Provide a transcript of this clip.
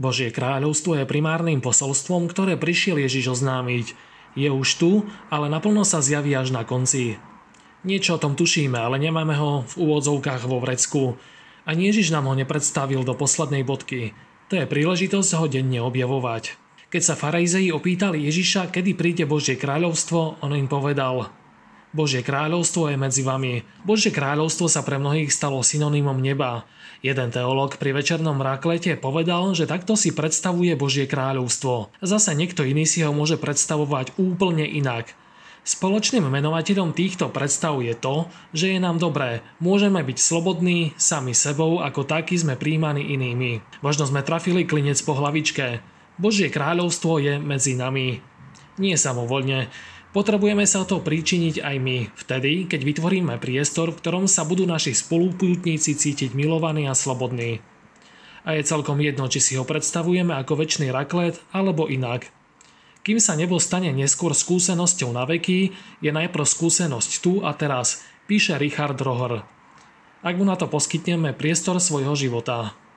Božie kráľovstvo je primárnym posolstvom, ktoré prišiel Ježiš oznámiť. Je už tu, ale naplno sa zjaví až na konci. Niečo o tom tušíme, ale nemáme ho v úvodzovkách vo vrecku. Ani Ježiš nám ho nepredstavil do poslednej bodky. To je príležitosť ho denne objavovať. Keď sa farizei opýtali Ježiša, kedy príde Božie kráľovstvo, on im povedal – Božie kráľovstvo je medzi vami. Božie kráľovstvo sa pre mnohých stalo synonymom neba. Jeden teológ pri večernom raklete povedal, že takto si predstavuje Božie kráľovstvo. Zase niekto iný si ho môže predstavovať úplne inak. Spoločným menovateľom týchto predstav je to, že je nám dobré, môžeme byť slobodní, sami sebou, ako takí sme príjmaní inými. Možno sme trafili klinec po hlavičke. Božie kráľovstvo je medzi nami. Nie samovolne. Potrebujeme sa o to príčiniť aj my, vtedy, keď vytvoríme priestor, v ktorom sa budú naši spolupútníci cítiť milovaní a slobodní. A je celkom jedno, či si ho predstavujeme ako väčší raklet, alebo inak. Kým sa nebo stane neskôr skúsenosťou na veky, je najprv skúsenosť tu a teraz, píše Richard Rohr. Ak mu na to poskytneme priestor svojho života.